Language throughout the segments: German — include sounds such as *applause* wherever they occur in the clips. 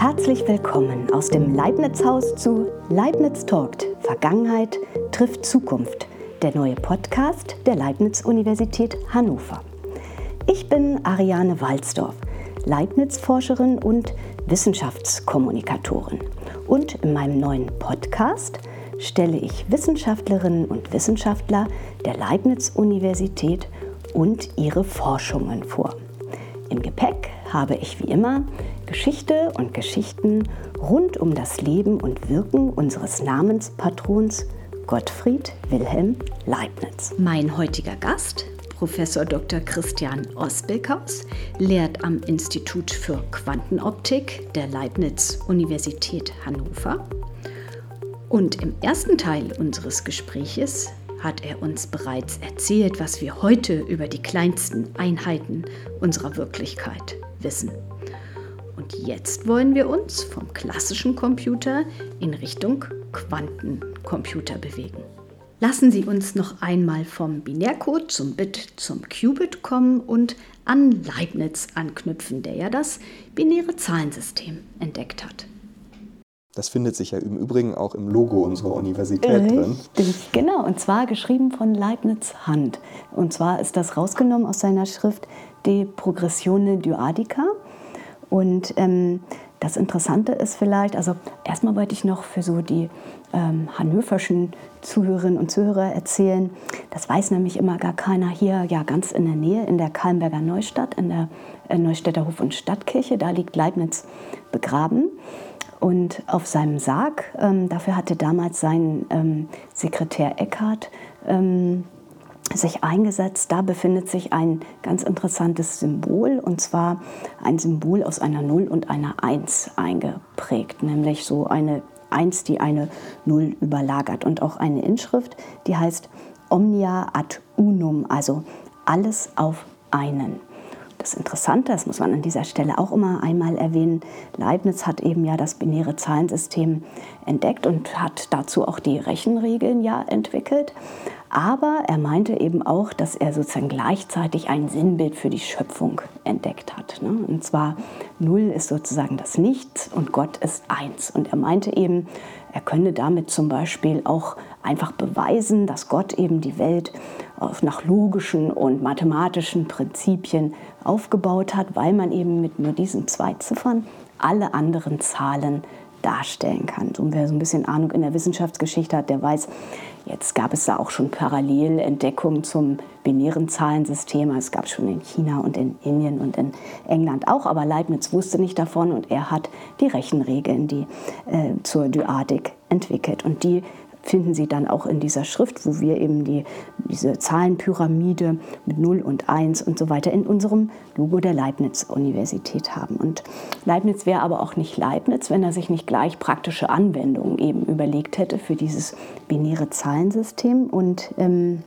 Herzlich willkommen aus dem Leibniz-Haus zu Leibniz Talkt. Vergangenheit trifft Zukunft. Der neue Podcast der Leibniz-Universität Hannover. Ich bin Ariane Walzdorf, Leibniz-Forscherin und Wissenschaftskommunikatorin. Und in meinem neuen Podcast stelle ich Wissenschaftlerinnen und Wissenschaftler der Leibniz-Universität und ihre Forschungen vor. Im Gepäck habe ich wie immer Geschichte und Geschichten rund um das Leben und Wirken unseres Namenspatrons Gottfried Wilhelm Leibniz. Mein heutiger Gast, Professor Dr. Christian Osbelkaus, lehrt am Institut für Quantenoptik der Leibniz Universität Hannover. Und im ersten Teil unseres Gespräches hat er uns bereits erzählt, was wir heute über die kleinsten Einheiten unserer Wirklichkeit wissen. Und jetzt wollen wir uns vom klassischen Computer in Richtung Quantencomputer bewegen. Lassen Sie uns noch einmal vom Binärcode zum Bit zum Qubit kommen und an Leibniz anknüpfen, der ja das binäre Zahlensystem entdeckt hat. Das findet sich ja im Übrigen auch im Logo unserer Universität Richtig, drin. Genau, und zwar geschrieben von Leibniz Hand. Und zwar ist das rausgenommen aus seiner Schrift De Progressione Dyadica. Und ähm, das Interessante ist vielleicht, also erstmal wollte ich noch für so die ähm, hannoverschen Zuhörerinnen und Zuhörer erzählen, das weiß nämlich immer gar keiner hier, ja ganz in der Nähe, in der Kalmberger Neustadt, in der äh, Neustädter Hof- und Stadtkirche, da liegt Leibniz begraben. Und auf seinem Sarg, ähm, dafür hatte damals sein ähm, Sekretär Eckhart ähm, sich eingesetzt. Da befindet sich ein ganz interessantes Symbol, und zwar ein Symbol aus einer Null und einer Eins eingeprägt, nämlich so eine Eins, die eine Null überlagert und auch eine Inschrift, die heißt Omnia ad unum, also alles auf einen. Das Interessante, das muss man an dieser Stelle auch immer einmal erwähnen, Leibniz hat eben ja das binäre Zahlensystem entdeckt und hat dazu auch die Rechenregeln ja entwickelt. Aber er meinte eben auch, dass er sozusagen gleichzeitig ein Sinnbild für die Schöpfung entdeckt hat. Ne? Und zwar Null ist sozusagen das Nichts und Gott ist Eins. Und er meinte eben, er könne damit zum Beispiel auch einfach beweisen, dass Gott eben die Welt nach logischen und mathematischen Prinzipien aufgebaut hat, weil man eben mit nur diesen zwei Ziffern alle anderen Zahlen darstellen kann. So wer so ein bisschen Ahnung in der Wissenschaftsgeschichte hat, der weiß, jetzt gab es da auch schon Parallelentdeckungen zum binären Zahlensystem. Es gab schon in China und in Indien und in England auch, aber Leibniz wusste nicht davon und er hat die Rechenregeln, die äh, zur Dyadik entwickelt. Und die finden Sie dann auch in dieser Schrift, wo wir eben die, diese Zahlenpyramide mit 0 und 1 und so weiter in unserem Logo der Leibniz-Universität haben. Und Leibniz wäre aber auch nicht Leibniz, wenn er sich nicht gleich praktische Anwendungen eben überlegt hätte für dieses binäre Zahlensystem. Und ähm,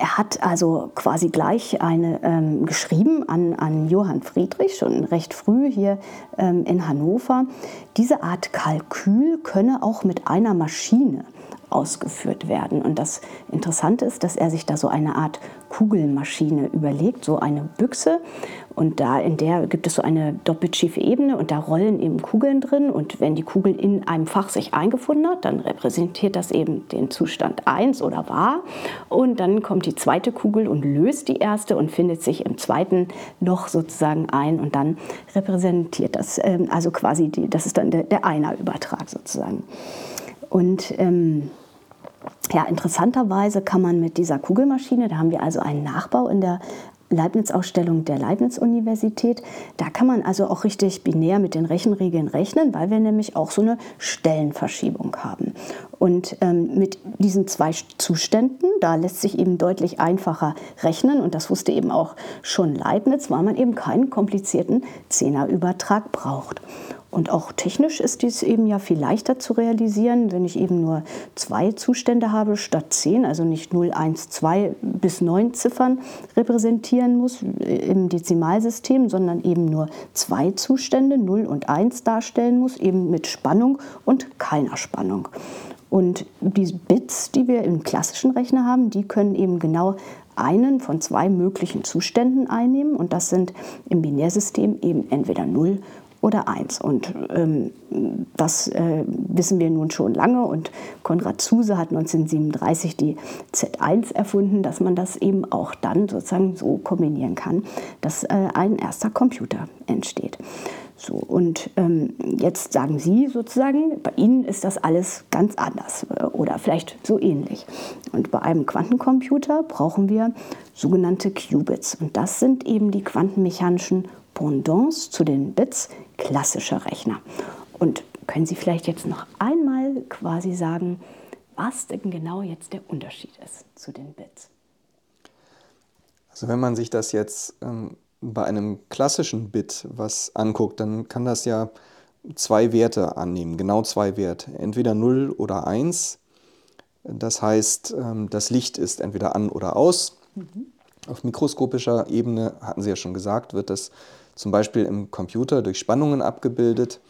er hat also quasi gleich eine ähm, geschrieben an, an Johann Friedrich, schon recht früh hier ähm, in Hannover. Diese Art Kalkül könne auch mit einer Maschine ausgeführt werden. Und das Interessante ist, dass er sich da so eine Art Kugelmaschine überlegt, so eine Büchse. Und da in der gibt es so eine doppelt schiefe Ebene und da rollen eben Kugeln drin. Und wenn die Kugel in einem Fach sich eingefunden hat, dann repräsentiert das eben den Zustand 1 oder wahr. Und dann kommt die zweite Kugel und löst die erste und findet sich im zweiten Loch sozusagen ein. Und dann repräsentiert das, ähm, also quasi, die, das ist dann der, der Einer-Übertrag sozusagen. Und ähm, ja, interessanterweise kann man mit dieser Kugelmaschine, da haben wir also einen Nachbau in der Leibniz-Ausstellung der Leibniz-Universität. Da kann man also auch richtig binär mit den Rechenregeln rechnen, weil wir nämlich auch so eine Stellenverschiebung haben. Und ähm, mit diesen zwei Zuständen, da lässt sich eben deutlich einfacher rechnen. Und das wusste eben auch schon Leibniz, weil man eben keinen komplizierten Zehnerübertrag braucht. Und auch technisch ist dies eben ja viel leichter zu realisieren, wenn ich eben nur zwei Zustände habe statt zehn, also nicht 0, 1, 2 bis 9 Ziffern repräsentieren muss im Dezimalsystem, sondern eben nur zwei Zustände, 0 und 1 darstellen muss, eben mit Spannung und keiner Spannung. Und die Bits, die wir im klassischen Rechner haben, die können eben genau einen von zwei möglichen Zuständen einnehmen. Und das sind im Binärsystem eben entweder 0 oder 1. Und ähm, das äh, wissen wir nun schon lange. Und Konrad Zuse hat 1937 die Z1 erfunden, dass man das eben auch dann sozusagen so kombinieren kann, dass äh, ein erster Computer entsteht. So, und ähm, jetzt sagen Sie sozusagen, bei Ihnen ist das alles ganz anders äh, oder vielleicht so ähnlich. Und bei einem Quantencomputer brauchen wir sogenannte Qubits. Und das sind eben die quantenmechanischen Pendants zu den Bits klassischer Rechner. Und können Sie vielleicht jetzt noch einmal quasi sagen, was denn genau jetzt der Unterschied ist zu den Bits? Also wenn man sich das jetzt ähm bei einem klassischen Bit was anguckt, dann kann das ja zwei Werte annehmen, genau zwei Werte, entweder 0 oder 1. Das heißt, ähm, das Licht ist entweder an oder aus. Mhm. Auf mikroskopischer Ebene, hatten Sie ja schon gesagt, wird das zum Beispiel im Computer durch Spannungen abgebildet.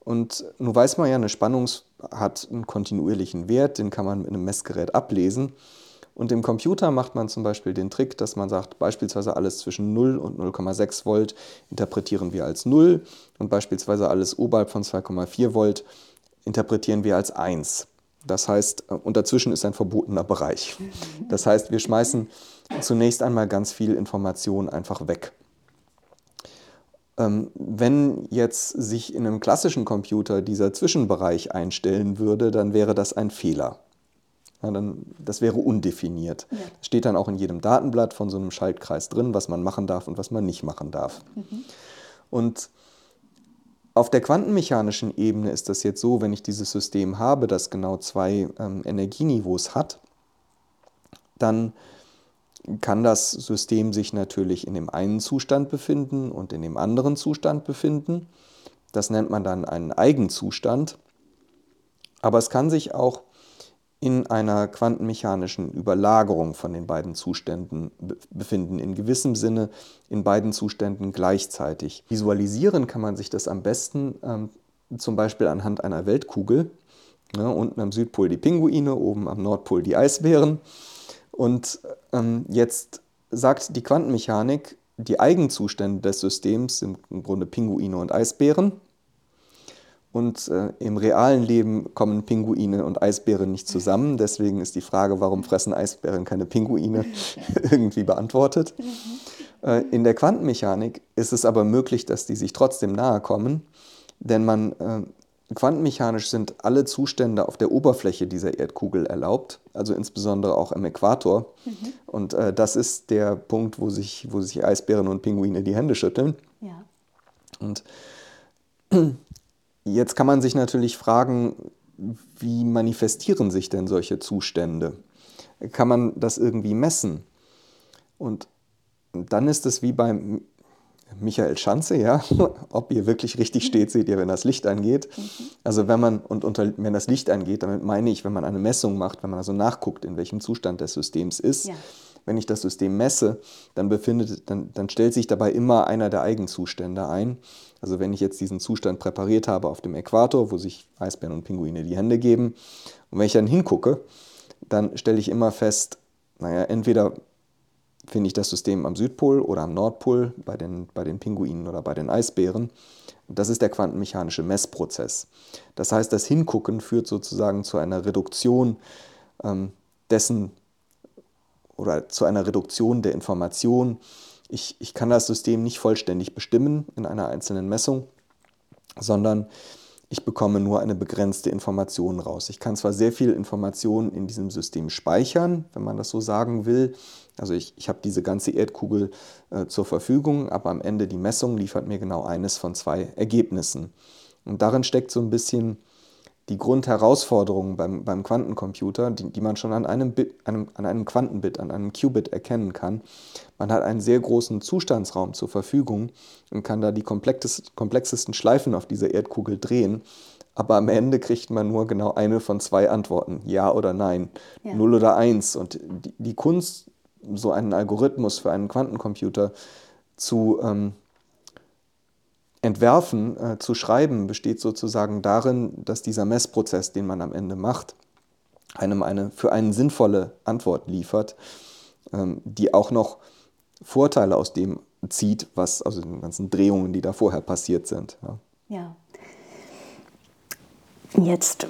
Und nun weiß man ja, eine Spannung hat einen kontinuierlichen Wert, den kann man mit einem Messgerät ablesen. Und im Computer macht man zum Beispiel den Trick, dass man sagt, beispielsweise alles zwischen 0 und 0,6 Volt interpretieren wir als 0 und beispielsweise alles oberhalb von 2,4 Volt interpretieren wir als 1. Das heißt, und dazwischen ist ein verbotener Bereich. Das heißt, wir schmeißen zunächst einmal ganz viel Information einfach weg. Ähm, wenn jetzt sich in einem klassischen Computer dieser Zwischenbereich einstellen würde, dann wäre das ein Fehler. Ja, dann, das wäre undefiniert. Ja. Steht dann auch in jedem Datenblatt von so einem Schaltkreis drin, was man machen darf und was man nicht machen darf. Mhm. Und auf der quantenmechanischen Ebene ist das jetzt so, wenn ich dieses System habe, das genau zwei ähm, Energieniveaus hat, dann kann das System sich natürlich in dem einen Zustand befinden und in dem anderen Zustand befinden. Das nennt man dann einen Eigenzustand. Aber es kann sich auch in einer quantenmechanischen Überlagerung von den beiden Zuständen befinden, in gewissem Sinne in beiden Zuständen gleichzeitig. Visualisieren kann man sich das am besten ähm, zum Beispiel anhand einer Weltkugel. Ja, unten am Südpol die Pinguine, oben am Nordpol die Eisbären. Und ähm, jetzt sagt die Quantenmechanik, die Eigenzustände des Systems sind im Grunde Pinguine und Eisbären. Und äh, im realen Leben kommen Pinguine und Eisbären nicht zusammen. Deswegen ist die Frage, warum fressen Eisbären keine Pinguine, *laughs* irgendwie beantwortet. Äh, in der Quantenmechanik ist es aber möglich, dass die sich trotzdem nahe kommen, denn man äh, quantenmechanisch sind alle Zustände auf der Oberfläche dieser Erdkugel erlaubt, also insbesondere auch im Äquator. Mhm. Und äh, das ist der Punkt, wo sich, wo sich Eisbären und Pinguine die Hände schütteln. Ja. Und *clears throat* Jetzt kann man sich natürlich fragen, wie manifestieren sich denn solche Zustände? Kann man das irgendwie messen? Und dann ist es wie beim Michael Schanze, ja, *laughs* ob ihr wirklich richtig steht, seht ihr, wenn das Licht angeht. Also wenn man, und unter, wenn das Licht angeht, damit meine ich, wenn man eine Messung macht, wenn man also nachguckt, in welchem Zustand des Systems ist, ja. wenn ich das System messe, dann, befindet, dann, dann stellt sich dabei immer einer der Eigenzustände ein. Also wenn ich jetzt diesen Zustand präpariert habe auf dem Äquator, wo sich Eisbären und Pinguine die Hände geben, und wenn ich dann hingucke, dann stelle ich immer fest, naja, entweder finde ich das System am Südpol oder am Nordpol bei den, bei den Pinguinen oder bei den Eisbären. Das ist der quantenmechanische Messprozess. Das heißt, das Hingucken führt sozusagen zu einer Reduktion ähm, dessen oder zu einer Reduktion der Information, ich, ich kann das System nicht vollständig bestimmen in einer einzelnen Messung, sondern ich bekomme nur eine begrenzte Information raus. Ich kann zwar sehr viel Information in diesem System speichern, wenn man das so sagen will. Also ich, ich habe diese ganze Erdkugel äh, zur Verfügung, aber am Ende die Messung liefert mir genau eines von zwei Ergebnissen. Und darin steckt so ein bisschen die Grundherausforderungen beim, beim Quantencomputer, die, die man schon an einem, Bit, einem, an einem Quantenbit, an einem Qubit erkennen kann. Man hat einen sehr großen Zustandsraum zur Verfügung und kann da die komplexesten Schleifen auf dieser Erdkugel drehen. Aber am Ende kriegt man nur genau eine von zwei Antworten, ja oder nein, ja. null oder eins. Und die, die Kunst, so einen Algorithmus für einen Quantencomputer zu ähm, entwerfen, äh, zu schreiben, besteht sozusagen darin, dass dieser Messprozess, den man am Ende macht, einem eine für einen sinnvolle Antwort liefert, ähm, die auch noch Vorteile aus dem zieht, was, also den ganzen Drehungen, die da vorher passiert sind. Ja. Ja. Jetzt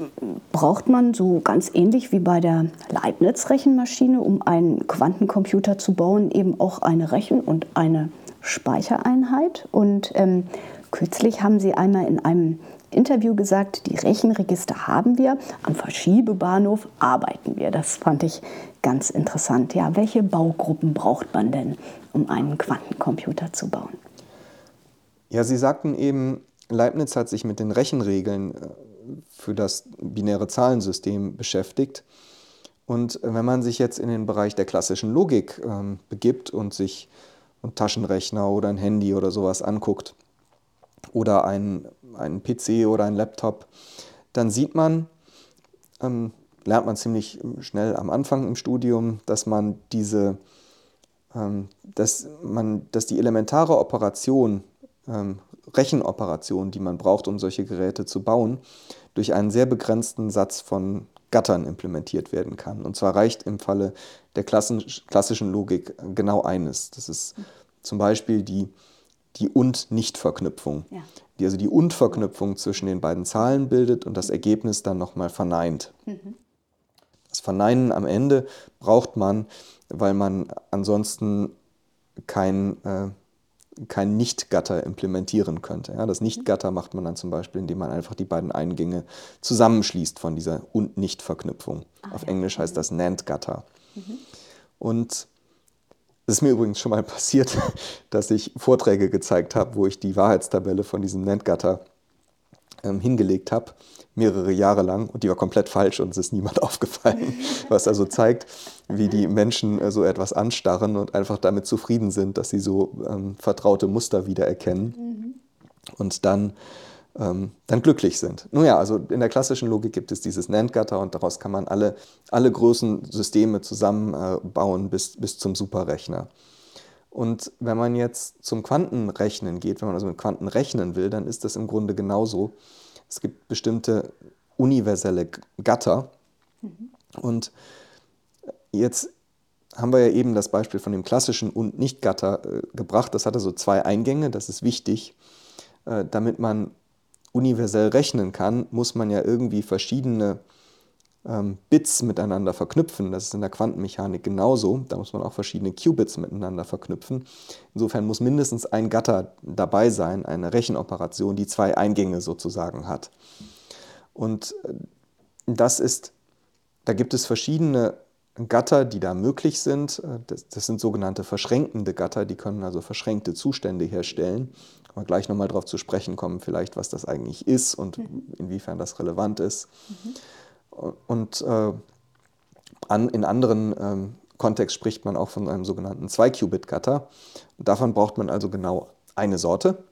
braucht man so ganz ähnlich wie bei der Leibniz-Rechenmaschine, um einen Quantencomputer zu bauen, eben auch eine Rechen- und eine Speichereinheit. Und ähm, kürzlich haben Sie einmal in einem Interview gesagt, die Rechenregister haben wir, am Verschiebebahnhof arbeiten wir. Das fand ich ganz interessant. Ja, welche Baugruppen braucht man denn, um einen Quantencomputer zu bauen? Ja, Sie sagten eben, Leibniz hat sich mit den Rechenregeln äh, für das binäre Zahlensystem beschäftigt. Und wenn man sich jetzt in den Bereich der klassischen Logik ähm, begibt und sich einen Taschenrechner oder ein Handy oder sowas anguckt oder einen, einen PC oder einen Laptop, dann sieht man, ähm, lernt man ziemlich schnell am Anfang im Studium, dass man diese, ähm, dass man, dass die elementare Operation ähm, Rechenoperationen, die man braucht, um solche Geräte zu bauen, durch einen sehr begrenzten Satz von Gattern implementiert werden kann. Und zwar reicht im Falle der klassischen Logik genau eines. Das ist zum Beispiel die, die Und-Nicht-Verknüpfung, ja. die also die Und-Verknüpfung zwischen den beiden Zahlen bildet und das Ergebnis dann nochmal verneint. Mhm. Das Verneinen am Ende braucht man, weil man ansonsten kein äh, kein Nicht-Gatter implementieren könnte. Ja, das Nicht-Gatter macht man dann zum Beispiel, indem man einfach die beiden Eingänge zusammenschließt von dieser und Nicht-Verknüpfung. Ah, Auf ja. Englisch heißt das NAND-Gatter. Mhm. Und es ist mir übrigens schon mal *laughs* passiert, dass ich Vorträge gezeigt habe, wo ich die Wahrheitstabelle von diesem NAND-Gatter ähm, hingelegt habe, mehrere Jahre lang, und die war komplett falsch und es ist niemand *laughs* aufgefallen. Was also zeigt, wie die Menschen äh, so etwas anstarren und einfach damit zufrieden sind, dass sie so ähm, vertraute Muster wiedererkennen mhm. und dann, ähm, dann glücklich sind. Nun ja, also in der klassischen Logik gibt es dieses NAND-Gatter und daraus kann man alle, alle großen Systeme zusammenbauen äh, bis, bis zum Superrechner. Und wenn man jetzt zum Quantenrechnen geht, wenn man also mit Quanten rechnen will, dann ist das im Grunde genauso. Es gibt bestimmte universelle Gatter. Mhm. Und jetzt haben wir ja eben das Beispiel von dem klassischen und Nicht-Gatter äh, gebracht. Das hatte so zwei Eingänge, das ist wichtig. Äh, damit man universell rechnen kann, muss man ja irgendwie verschiedene ähm, Bits miteinander verknüpfen. Das ist in der Quantenmechanik genauso. Da muss man auch verschiedene Qubits miteinander verknüpfen. Insofern muss mindestens ein Gatter dabei sein, eine Rechenoperation, die zwei Eingänge sozusagen hat. Und äh, das ist, da gibt es verschiedene Gatter, die da möglich sind. Äh, das, das, sind sogenannte verschränkende Gatter, die können also verschränkte Zustände herstellen. Man gleich nochmal darauf zu sprechen kommen, vielleicht, was das eigentlich ist und mhm. inwiefern das relevant ist. Mhm. Und äh, an, in anderen ähm, Kontext spricht man auch von einem sogenannten 2-Qubit-Gatter. Davon braucht man also genau eine Sorte.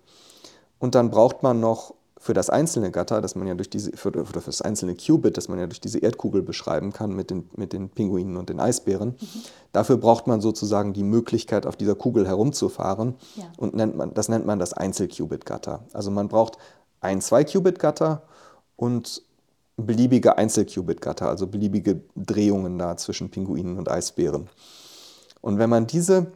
Und dann braucht man noch für das einzelne Gatter, das man ja durch diese, für, für das einzelne Qubit, das man ja durch diese Erdkugel beschreiben kann mit den, mit den Pinguinen und den Eisbären, mhm. dafür braucht man sozusagen die Möglichkeit, auf dieser Kugel herumzufahren. Ja. Und nennt man, das nennt man das Einzel-Qubit-Gatter. Also man braucht ein 2-Qubit-Gatter und beliebige Einzelqubit-Gatter, also beliebige Drehungen da zwischen Pinguinen und Eisbären. Und wenn man diese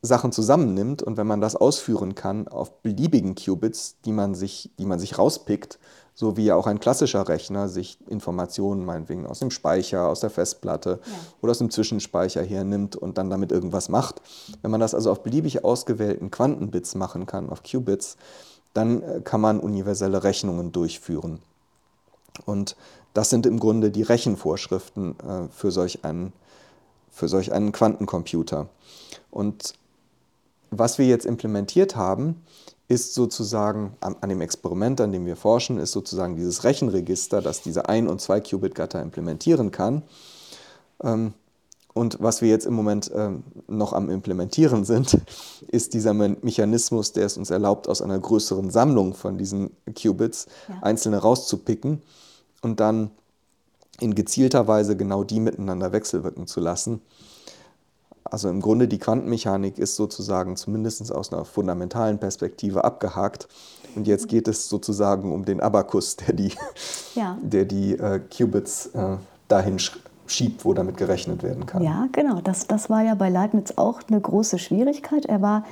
Sachen zusammennimmt und wenn man das ausführen kann auf beliebigen Qubits, die man sich, die man sich rauspickt, so wie ja auch ein klassischer Rechner sich Informationen meinetwegen aus dem Speicher, aus der Festplatte ja. oder aus dem Zwischenspeicher hernimmt und dann damit irgendwas macht. Wenn man das also auf beliebig ausgewählten Quantenbits machen kann, auf Qubits, dann äh, kann man universelle Rechnungen durchführen. Und das sind im Grunde die Rechenvorschriften äh, für, solch einen, für solch einen Quantencomputer. Und was wir jetzt implementiert haben, ist sozusagen an, an, dem Experiment, an dem wir forschen, ist sozusagen dieses Rechenregister, das diese 1- und 2-Qubit-Gatter implementieren kann. Ähm, und was wir jetzt im Moment ähm, noch am Implementieren sind, *laughs* ist dieser Me Mechanismus, der es uns erlaubt, aus einer größeren Sammlung von diesen Qubits ja. einzelne rauszupicken und dann in gezielter Weise genau die miteinander wechselwirken zu lassen. Also im Grunde die Quantenmechanik ist sozusagen zumindest aus einer fundamentalen Perspektive abgehakt. Und jetzt geht es sozusagen um den Abakus, der die, ja. *laughs* der die äh, Qubits äh, dahin schiebt, wo damit gerechnet werden kann. Ja, genau. Das, das war ja bei Leibniz auch eine große Schwierigkeit. Er war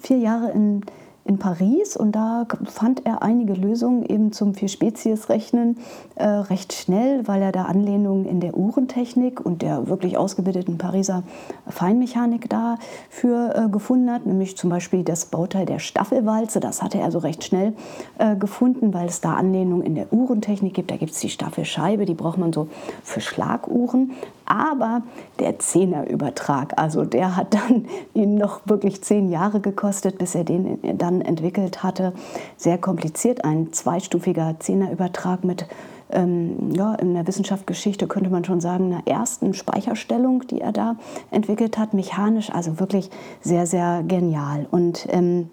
vier Jahre in in Paris und da fand er einige Lösungen eben zum Vier-Spezies-Rechnen äh, recht schnell, weil er da Anlehnungen in der Uhrentechnik und der wirklich ausgebildeten Pariser Feinmechanik dafür äh, gefunden hat, nämlich zum Beispiel das Bauteil der Staffelwalze, das hatte er so recht schnell äh, gefunden, weil es da Anlehnungen in der Uhrentechnik gibt. Da gibt es die Staffelscheibe, die braucht man so für Schlaguhren. Aber der Zehnerübertrag, also der hat dann *laughs* ihn noch wirklich zehn Jahre gekostet, bis er den dann entwickelt hatte. Sehr kompliziert, ein zweistufiger Zehnerübertrag mit ähm, ja, in der Wissenschaftsgeschichte könnte man schon sagen, einer ersten Speicherstellung, die er da entwickelt hat, mechanisch, also wirklich sehr, sehr genial. Und ähm,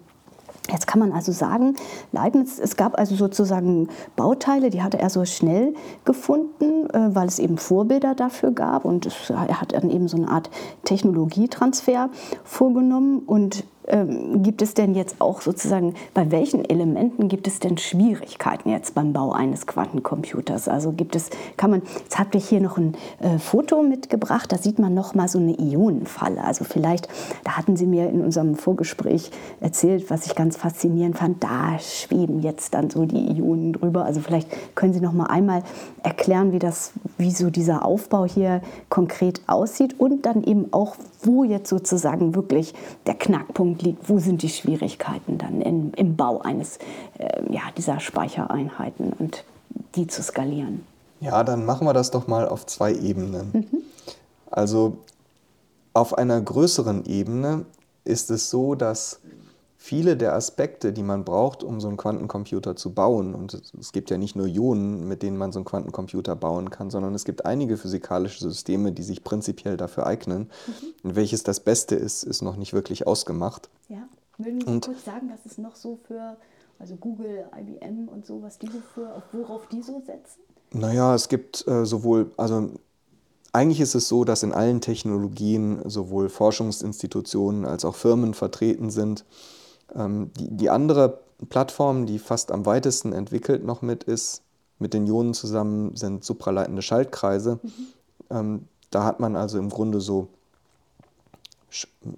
Jetzt kann man also sagen, Leibniz, es gab also sozusagen Bauteile, die hatte er so schnell gefunden, äh, weil es eben Vorbilder dafür gab und es, er hat dann eben so eine Art Technologietransfer vorgenommen und ähm, gibt es denn jetzt auch sozusagen, bei welchen Elementen gibt es denn Schwierigkeiten jetzt beim Bau eines Quantencomputers? Also gibt es, kann man, jetzt habt ihr hier noch ein äh, Foto mitgebracht, da sieht man noch mal so eine Ionenfalle. Also vielleicht, da hatten Sie mir in unserem Vorgespräch erzählt, was ich ganz faszinierend fand, da schweben jetzt dann so die Ionen drüber. Also vielleicht können Sie noch mal einmal erklären, wie das, wie so dieser Aufbau hier konkret aussieht und dann eben auch, wo jetzt sozusagen wirklich der Knackpunkt liegt, wo sind die Schwierigkeiten dann in, im Bau eines äh, ja, dieser Speichereinheiten und die zu skalieren. Ja, dann machen wir das doch mal auf zwei Ebenen. Mhm. Also auf einer größeren Ebene ist es so, dass viele der Aspekte, die man braucht, um so einen Quantencomputer zu bauen, und es gibt ja nicht nur Ionen, mit denen man so einen Quantencomputer bauen kann, sondern es gibt einige physikalische Systeme, die sich prinzipiell dafür eignen. Mhm. Und welches das Beste ist, ist noch nicht wirklich ausgemacht. Ja, würden Sie und, kurz sagen, was es noch so für, also Google, IBM und so, was die so für, worauf die so setzen? Naja, es gibt äh, sowohl, also eigentlich ist es so, dass in allen Technologien sowohl Forschungsinstitutionen als auch Firmen vertreten sind, die, die andere Plattform, die fast am weitesten entwickelt noch mit ist, mit den Ionen zusammen, sind supraleitende Schaltkreise. Mhm. Ähm, da hat man also im Grunde so,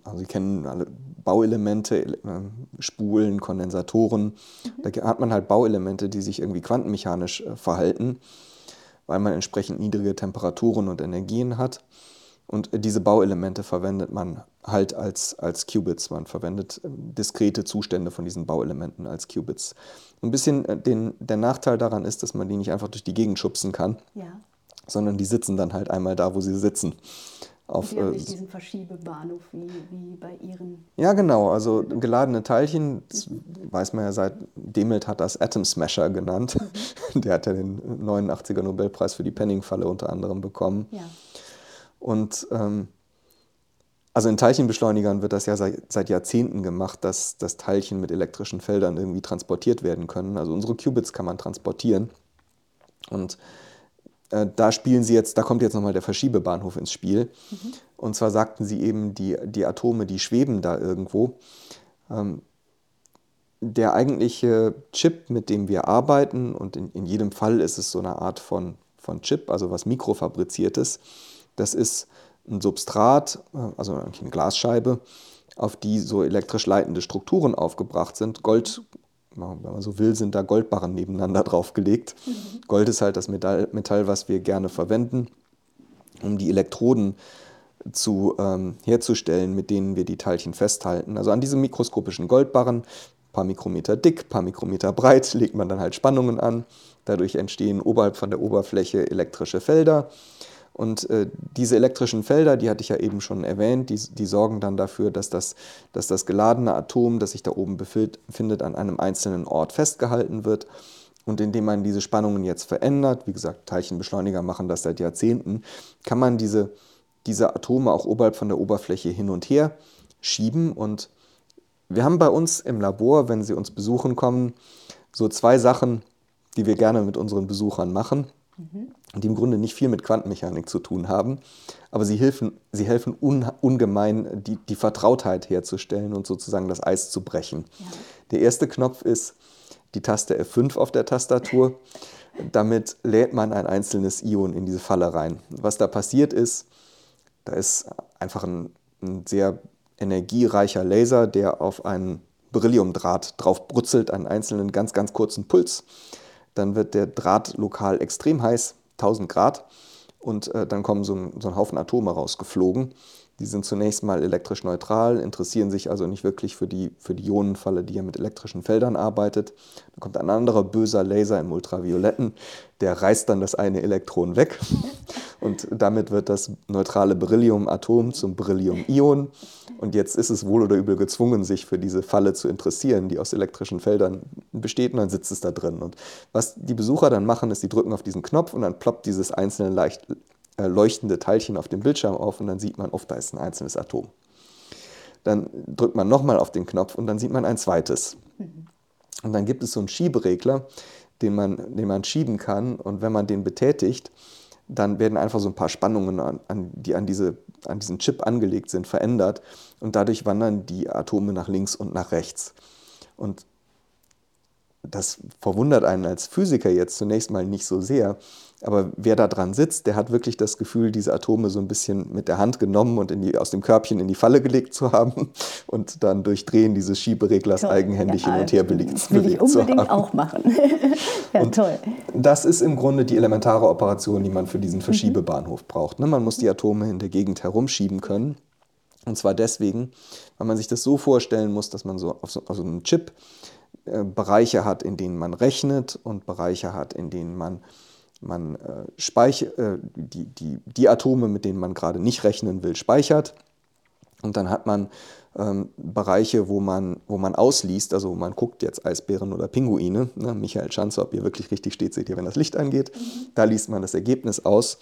also Sie kennen alle Bauelemente, äh, Spulen, Kondensatoren. Mhm. Da hat man halt Bauelemente, die sich irgendwie quantenmechanisch äh, verhalten, weil man entsprechend niedrige Temperaturen und Energien hat. Und diese Bauelemente verwendet man halt als, als Qubits. Man verwendet ähm, diskrete Zustände von diesen Bauelementen als Qubits. Ein bisschen äh, den, der Nachteil daran ist, dass man die nicht einfach durch die Gegend schubsen kann, ja. sondern die sitzen dann halt einmal da, wo sie sitzen. Auf, die haben nicht äh, diesen Verschiebebahnhof wie, wie bei Ihren. Ja, genau. Also geladene Teilchen, das weiß man ja seit Demelt hat das Atom Smasher genannt. Mhm. *laughs* Der hat ja den 89er Nobelpreis für die Penning-Falle unter anderem bekommen. Ja. Und ähm, also in Teilchenbeschleunigern wird das ja seit, seit, Jahrzehnten gemacht, dass, dass Teilchen mit elektrischen Feldern irgendwie transportiert werden können. Also unsere Qubits kann man transportieren. Und äh, da spielen sie jetzt, da kommt jetzt nochmal der Verschiebebahnhof ins Spiel. Mhm. Und zwar sagten sie eben, die, die Atome, die schweben da irgendwo. Ähm, der eigentliche Chip, mit dem wir arbeiten, und in, in jedem Fall ist es so eine Art von, von Chip, also was mikrofabriziertes, das ist ein Substrat, äh, also eine Glasscheibe, auf die so elektrisch leitende Strukturen aufgebracht sind. Gold, wenn man so will, sind da Goldbarren nebeneinander *laughs* draufgelegt. Mhm. Gold ist halt das Metall, Metall, was wir gerne verwenden, um die Elektroden zu, ähm, herzustellen, mit denen wir die Teilchen festhalten. Also an diesem mikroskopischen Goldbarren, ein paar Mikrometer dick, ein paar Mikrometer breit, legt man dann halt Spannungen an. Dadurch entstehen oberhalb von der Oberfläche elektrische Felder. Und äh, diese elektrischen Felder, die hatte ich ja eben schon erwähnt, die, die sorgen dann dafür, dass das, dass das geladene Atom, das sich da oben befindet, an einem einzelnen Ort festgehalten wird. Und indem man diese Spannungen jetzt verändert, wie gesagt, Teilchenbeschleuniger machen das seit Jahrzehnten, kann man diese, diese Atome auch oberhalb von der Oberfläche hin und her schieben. Und wir haben bei uns im Labor, wenn Sie uns besuchen kommen, so zwei Sachen, die wir gerne mit unseren Besuchern machen die im Grunde nicht viel mit Quantenmechanik zu tun haben, aber sie helfen, sie helfen un, ungemein, die, die Vertrautheit herzustellen und sozusagen das Eis zu brechen. Ja. Der erste Knopf ist die Taste F5 auf der Tastatur. Damit lädt man ein einzelnes Ion in diese Falle rein. Was da passiert ist, da ist einfach ein, ein sehr energiereicher Laser, der auf einen Berylliumdraht drauf brutzelt, einen einzelnen ganz, ganz kurzen Puls, dann wird der Draht lokal extrem heiß, 1000 Grad, und äh, dann kommen so ein, so ein Haufen Atome rausgeflogen. Die sind zunächst mal elektrisch neutral, interessieren sich also nicht wirklich für die, für die Ionenfalle, die ja mit elektrischen Feldern arbeitet. Dann kommt ein anderer böser Laser im Ultravioletten, der reißt dann das eine Elektron weg *laughs* und damit wird das neutrale Berylliumatom zum Beryllium-Ion. Und jetzt ist es wohl oder übel gezwungen, sich für diese Falle zu interessieren, die aus elektrischen Feldern besteht, und dann sitzt es da drin. Und was die Besucher dann machen, ist, die drücken auf diesen Knopf und dann ploppt dieses einzelne leicht leuchtende Teilchen auf dem Bildschirm auf und dann sieht man, oft da ist ein einzelnes Atom. Dann drückt man nochmal auf den Knopf und dann sieht man ein zweites. Und dann gibt es so einen Schieberegler, den man, den man schieben kann und wenn man den betätigt, dann werden einfach so ein paar Spannungen, an, an, die an, diese, an diesen Chip angelegt sind, verändert und dadurch wandern die Atome nach links und nach rechts. Und das verwundert einen als Physiker jetzt zunächst mal nicht so sehr, aber wer da dran sitzt, der hat wirklich das Gefühl, diese Atome so ein bisschen mit der Hand genommen und die, aus dem Körbchen in die Falle gelegt zu haben *laughs* und dann durch Drehen dieses Schiebereglers toll. eigenhändig ja, hin und her belegt, das will ich unbedingt auch machen. *laughs* ja, und toll. Das ist im Grunde die elementare Operation, die man für diesen mhm. Verschiebebahnhof mhm. braucht. Ne? Man muss die Atome in der Gegend herumschieben können. Und zwar deswegen, weil man sich das so vorstellen muss, dass man so auf so, auf so einem Chip äh, Bereiche hat, in denen man rechnet und Bereiche hat, in denen man, man äh, speicher, äh, die, die, die Atome, mit denen man gerade nicht rechnen will, speichert. Und dann hat man ähm, Bereiche, wo man, wo man ausliest, also man guckt jetzt Eisbären oder Pinguine. Ne? Michael Schanze, ob ihr wirklich richtig steht, seht ihr, wenn das Licht angeht. Mhm. Da liest man das Ergebnis aus.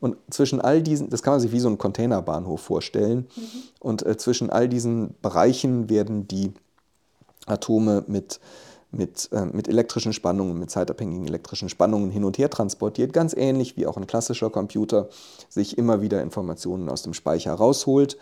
Und zwischen all diesen, das kann man sich wie so einen Containerbahnhof vorstellen. Mhm. Und äh, zwischen all diesen Bereichen werden die Atome mit, mit, äh, mit elektrischen Spannungen, mit zeitabhängigen elektrischen Spannungen hin und her transportiert, ganz ähnlich wie auch ein klassischer Computer sich immer wieder Informationen aus dem Speicher rausholt.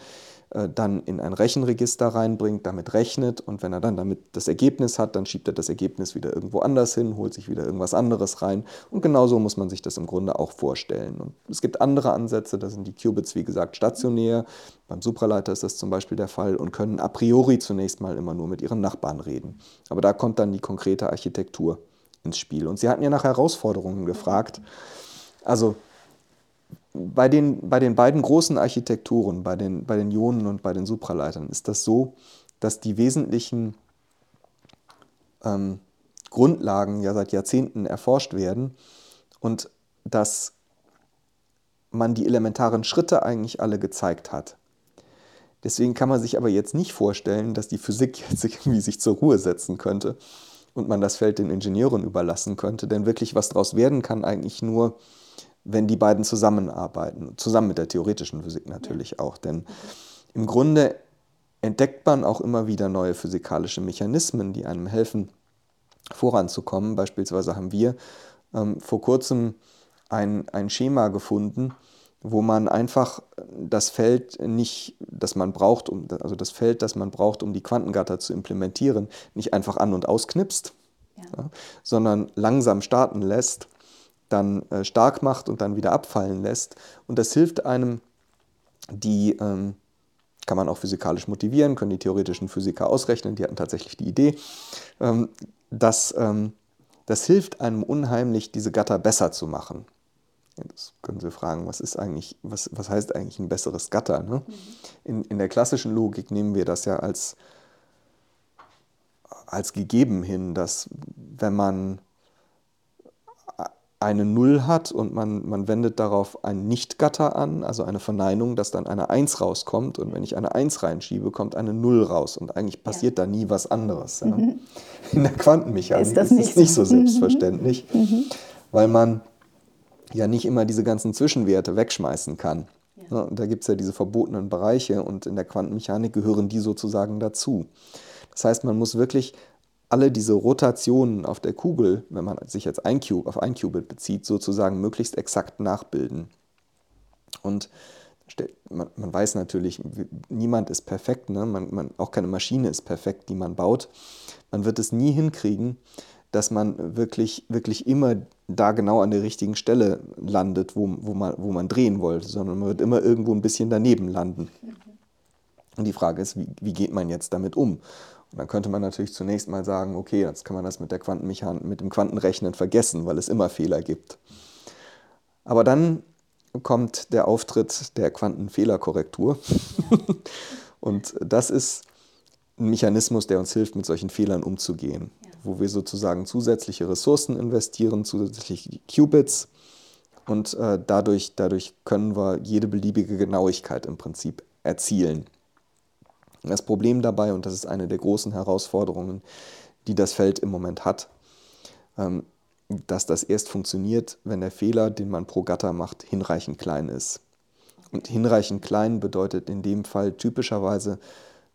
Äh, dann in ein Rechenregister reinbringt, damit rechnet und wenn er dann damit das Ergebnis hat, dann schiebt er das Ergebnis wieder irgendwo anders hin, holt sich wieder irgendwas anderes rein und genauso muss man sich das im Grunde auch vorstellen. Und es gibt andere Ansätze, da sind die Qubits wie gesagt stationär, beim Supraleiter ist das zum Beispiel der Fall und können a priori zunächst mal immer nur mit ihren Nachbarn reden. Aber da kommt dann die konkrete Architektur ins Spiel. Und Sie hatten ja nach Herausforderungen gefragt. Also bei den, bei den beiden großen Architekturen, bei den, bei den Ionen und bei den Supraleitern, ist das so, dass die wesentlichen ähm, Grundlagen ja seit Jahrzehnten erforscht werden und dass man die elementaren Schritte eigentlich alle gezeigt hat. Deswegen kann man sich aber jetzt nicht vorstellen, dass die Physik *laughs* jetzt irgendwie sich zur Ruhe setzen könnte und man das Feld den Ingenieuren überlassen könnte, denn wirklich was daraus werden kann eigentlich nur, wenn die beiden zusammenarbeiten, zusammen mit der theoretischen Physik natürlich auch. Denn im Grunde entdeckt man auch immer wieder neue physikalische Mechanismen, die einem helfen, voranzukommen. Beispielsweise haben wir ähm, vor kurzem ein, ein Schema gefunden, wo man einfach das Feld nicht, das man braucht, um, also das Feld, das man braucht, um die Quantengatter zu implementieren, nicht einfach an- und ausknipst, ja. Ja, sondern langsam starten lässt dann äh, stark macht und dann wieder abfallen lässt. Und das hilft einem, die ähm, kann man auch physikalisch motivieren, können die theoretischen Physiker ausrechnen, die hatten tatsächlich die Idee. Ähm, dass, ähm, das hilft einem unheimlich, diese Gatter besser zu machen. Das können Sie fragen, was ist eigentlich, was, was heißt eigentlich ein besseres Gatter? Ne? Mhm. In, in der klassischen Logik nehmen wir das ja als, als gegeben hin, dass wenn man eine Null hat und man, man wendet darauf ein Nicht-Gatter an, also eine Verneinung, dass dann eine Eins rauskommt und wenn ich eine Eins reinschiebe, kommt eine Null raus und eigentlich passiert ja. da nie was anderes. Ja. Mhm. *laughs* In der Quantenmechanik ist das ist nicht, nicht so selbstverständlich, mhm. mhm. weil man ja nicht immer diese ganzen Zwischenwerte wegschmeißen kann. Ja. Da gibt es ja diese verbotenen Bereiche und in der Quantenmechanik gehören die sozusagen dazu. Das heißt, man muss wirklich alle diese Rotationen auf der Kugel, wenn man sich jetzt ein Cube, auf ein Qubit bezieht, sozusagen möglichst exakt nachbilden. Und man, man weiß natürlich, niemand ist perfekt, ne? man, man, auch keine Maschine ist perfekt, die man baut. Man wird es nie hinkriegen, dass man wirklich, wirklich immer da genau an der richtigen Stelle landet, wo, wo, man, wo man drehen wollte, sondern man wird immer irgendwo ein bisschen daneben landen. Mhm. Und die Frage ist, wie, wie geht man jetzt damit um? Dann könnte man natürlich zunächst mal sagen, okay, jetzt kann man das mit der Quantenmechanik, mit dem Quantenrechnen vergessen, weil es immer Fehler gibt. Aber dann kommt der Auftritt der Quantenfehlerkorrektur. *laughs* Und das ist ein Mechanismus, der uns hilft, mit solchen Fehlern umzugehen, ja. wo wir sozusagen zusätzliche Ressourcen investieren, zusätzliche Qubits und äh, dadurch, dadurch können wir jede beliebige Genauigkeit im Prinzip erzielen. Das Problem dabei, und das ist eine der großen Herausforderungen, die das Feld im Moment hat, ähm, dass das erst funktioniert, wenn der Fehler, den man pro Gatter macht, hinreichend klein ist. Und hinreichend klein bedeutet in dem Fall typischerweise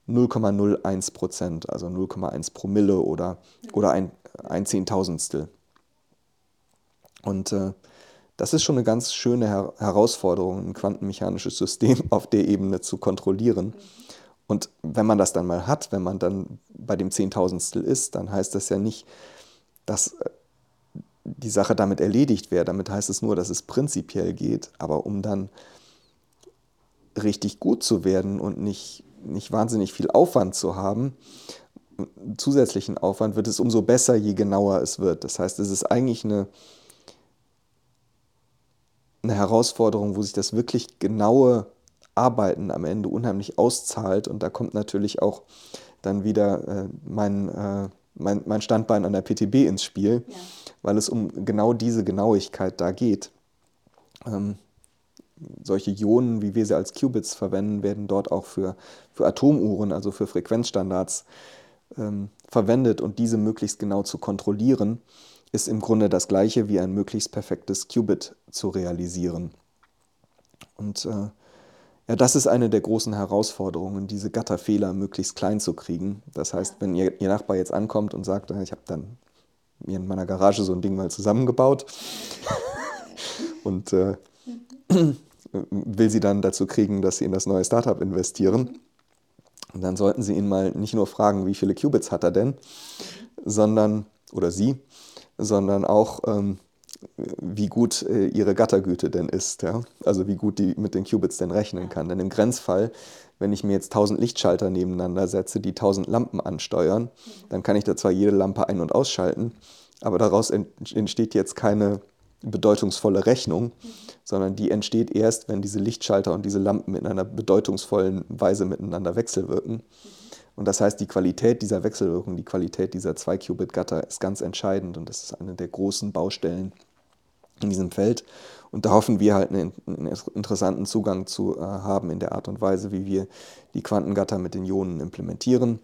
0,01 Prozent, also 0,1 Promille oder, oder ein, ein Zehntausendstel. Und äh, das ist schon eine ganz schöne Her Herausforderung, ein quantenmechanisches System *laughs* auf der Ebene zu kontrollieren. Und wenn man das dann mal hat, wenn man dann bei dem Zehntausendstel ist, dann heißt das ja nicht, dass äh, die Sache damit erledigt wäre. Damit heißt es nur, dass es prinzipiell geht. Aber um dann richtig gut zu werden und nicht, nicht wahnsinnig viel Aufwand zu haben, zusätzlichen Aufwand, wird es umso besser, je genauer es wird. Das heißt, es ist eigentlich eine, eine Herausforderung, wo sich das wirklich genaue Arbeiten am Ende unheimlich auszahlt. Und da kommt natürlich auch dann wieder äh, mein, äh, mein, mein Standbein an der PTB ins Spiel, ja. weil es um genau diese Genauigkeit da geht. Ähm, solche Ionen, wie wir sie als Qubits verwenden, werden dort auch für, für Atomuhren, also für Frequenzstandards ähm, verwendet. Und diese möglichst genau zu kontrollieren, ist im Grunde das gleiche wie ein möglichst perfektes Qubit zu realisieren. Und äh, ja, das ist eine der großen Herausforderungen, diese Gatterfehler möglichst klein zu kriegen. Das heißt, wenn ihr, ihr Nachbar jetzt ankommt und sagt, ich habe dann mir in meiner Garage so ein Ding mal zusammengebaut *laughs* und äh, *clears throat* will sie dann dazu kriegen, dass sie in das neue Startup investieren, und dann sollten sie ihn mal nicht nur fragen, wie viele Qubits hat er denn, sondern, oder sie, sondern auch, ähm, wie gut äh, ihre Gattergüte denn ist. Ja? Also wie gut die mit den Qubits denn rechnen kann. Denn im Grenzfall, wenn ich mir jetzt 1000 Lichtschalter nebeneinander setze, die 1000 Lampen ansteuern, dann kann ich da zwar jede Lampe ein- und ausschalten, aber daraus entsteht jetzt keine bedeutungsvolle Rechnung, sondern die entsteht erst, wenn diese Lichtschalter und diese Lampen in einer bedeutungsvollen Weise miteinander wechselwirken. Und das heißt, die Qualität dieser Wechselwirkung, die Qualität dieser 2-Qubit-Gatter ist ganz entscheidend und das ist eine der großen Baustellen in diesem Feld. Und da hoffen wir halt einen, interessanten Zugang zu äh, haben in der Art und Weise, wie wir die Quantengatter mit den Ionen implementieren.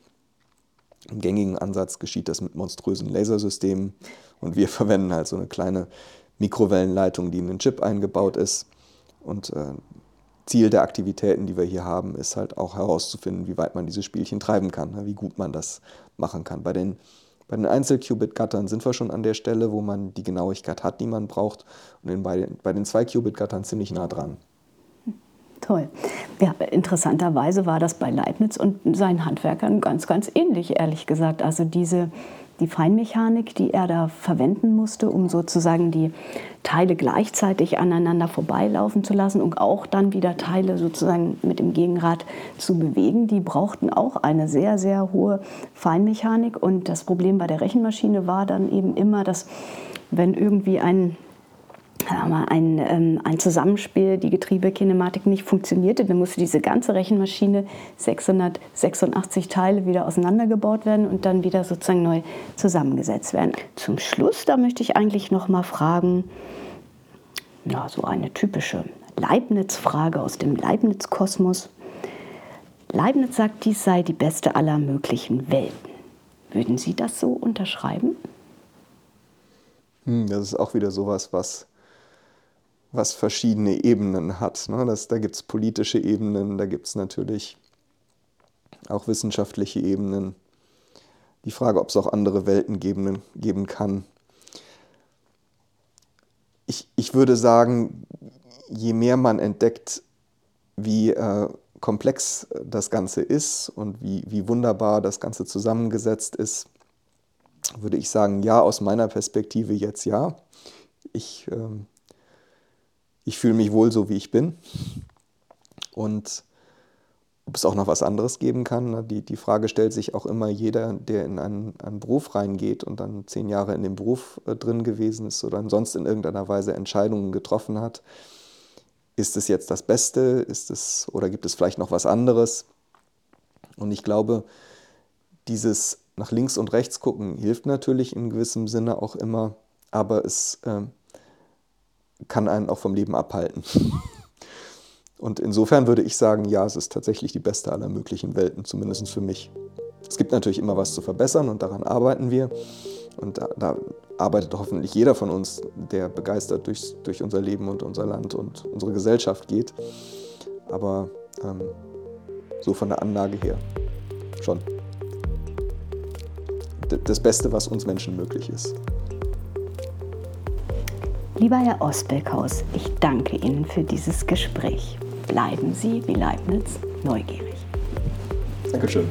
Im gängigen Ansatz geschieht das mit monströsen Lasersystemen und wir *laughs* verwenden halt so eine kleine Mikrowellenleitung, die in den Chip eingebaut ist. Und äh, Ziel der Aktivitäten, die wir hier haben, ist halt auch herauszufinden, wie weit man diese Spielchen treiben kann, ne, wie gut man das machen kann. Bei den bei den Einzel-Qubit-Gattern sind wir schon an der Stelle, wo man die Genauigkeit hat, die man braucht. Und bei den, bei den 2-Qubit-Gattern ziemlich nah dran. Toll. Ja, interessanterweise war das bei Leibniz und seinen Handwerkern ganz, ganz ähnlich, ehrlich gesagt. Also diese die Feinmechanik, die er da verwenden musste, um sozusagen die Teile gleichzeitig aneinander vorbeilaufen zu lassen und auch dann wieder Teile sozusagen mit dem Gegenrad zu bewegen, die brauchten auch eine sehr, sehr hohe Feinmechanik. Und das Problem bei der Rechenmaschine war dann eben immer, dass wenn irgendwie ein ein, ähm, ein Zusammenspiel, die Getriebekinematik nicht funktionierte. Dann musste diese ganze Rechenmaschine 686 Teile wieder auseinandergebaut werden und dann wieder sozusagen neu zusammengesetzt werden. Zum Schluss, da möchte ich eigentlich noch mal fragen, ja, so eine typische Leibniz-Frage aus dem Leibniz-Kosmos. Leibniz sagt, dies sei die beste aller möglichen Welten. Würden Sie das so unterschreiben? Hm, das ist auch wieder sowas, was was verschiedene Ebenen hat. Ne? Das, da gibt es politische Ebenen, da gibt es natürlich auch wissenschaftliche Ebenen. Die Frage, ob es auch andere Welten geben, geben kann. Ich, ich würde sagen, je mehr man entdeckt, wie äh, komplex das Ganze ist und wie, wie wunderbar das Ganze zusammengesetzt ist, würde ich sagen, ja, aus meiner Perspektive jetzt ja. Ich ähm, ich fühle mich wohl so, wie ich bin. Und ob es auch noch was anderes geben kann. Die, die Frage stellt sich auch immer jeder, der in einen, einen Beruf reingeht und dann zehn Jahre in dem Beruf äh, drin gewesen ist oder sonst in irgendeiner Weise Entscheidungen getroffen hat. Ist es jetzt das Beste? Ist es, oder gibt es vielleicht noch was anderes? Und ich glaube, dieses nach links und rechts gucken hilft natürlich in gewissem Sinne auch immer, aber es äh, kann einen auch vom Leben abhalten. *laughs* Und insofern würde ich sagen, ja, es ist tatsächlich die beste aller möglichen Welten, zumindest für mich. Es gibt natürlich immer was zu verbessern und daran arbeiten wir. Und da, da arbeitet hoffentlich jeder von uns, der begeistert durch, durch unser Leben und unser Land und unsere Gesellschaft geht. Aber ähm, so von der Anlage her schon. Das Beste, was uns Menschen möglich ist. Lieber Herr Osbeckhaus, ich danke Ihnen für dieses Gespräch bleiben Sie wie Leibniz neugierig. Dankeschön.